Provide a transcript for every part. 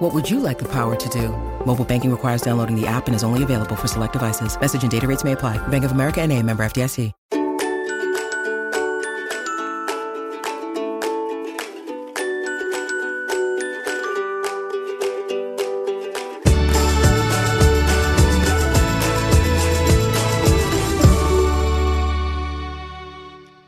What would you like the power to do? Mobile banking requires downloading the app and is only available for select devices. Message and data rates may apply. Bank of America and a member FDIC.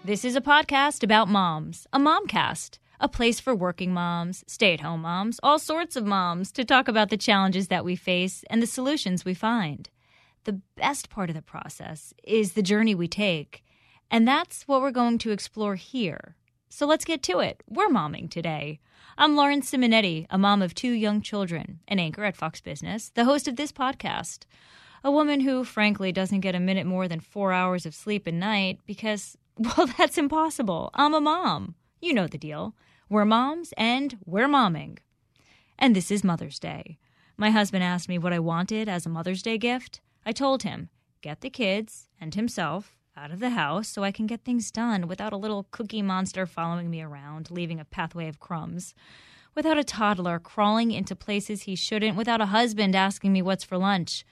This is a podcast about moms, a momcast, a place for working moms, stay at home moms, all sorts of moms to talk about the challenges that we face and the solutions we find. The best part of the process is the journey we take, and that's what we're going to explore here. So let's get to it. We're momming today. I'm Lauren Simonetti, a mom of two young children, an anchor at Fox Business, the host of this podcast a woman who, frankly, doesn't get a minute more than four hours of sleep a night because well, that's impossible. I'm a mom. You know the deal. We're moms and we're momming. And this is Mother's Day. My husband asked me what I wanted as a Mother's Day gift. I told him, get the kids and himself out of the house so I can get things done without a little cookie monster following me around, leaving a pathway of crumbs. Without a toddler crawling into places he shouldn't, without a husband asking me what's for lunch.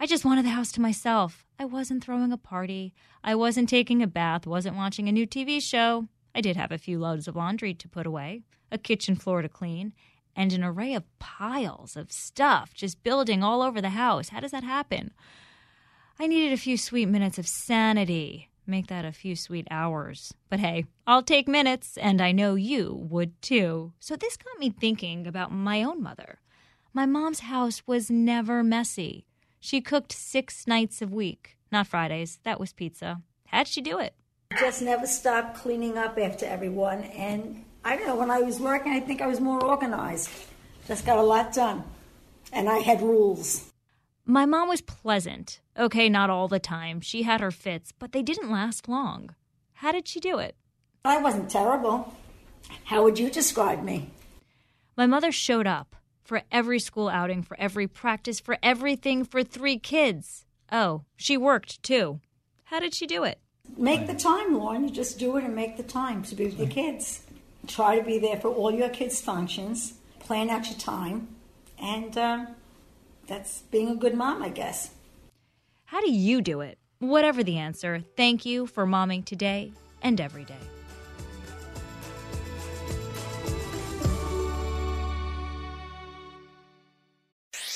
I just wanted the house to myself. I wasn't throwing a party. I wasn't taking a bath, wasn't watching a new TV show. I did have a few loads of laundry to put away, a kitchen floor to clean, and an array of piles of stuff just building all over the house. How does that happen? I needed a few sweet minutes of sanity. Make that a few sweet hours. But hey, I'll take minutes, and I know you would too. So this got me thinking about my own mother. My mom's house was never messy. She cooked six nights a week, not Fridays. That was pizza. How'd she do it? Just never stopped cleaning up after everyone. And I don't know, when I was working, I think I was more organized. Just got a lot done. And I had rules. My mom was pleasant. Okay, not all the time. She had her fits, but they didn't last long. How did she do it? I wasn't terrible. How would you describe me? My mother showed up for every school outing, for every practice, for everything for three kids. Oh, she worked too. How did she do it? Make the time, Lauren. You just do it and make the time to be with your kids. Try to be there for all your kids' functions. Plan out your time. And uh, that's being a good mom, I guess. How do you do it? Whatever the answer, thank you for momming today and every day.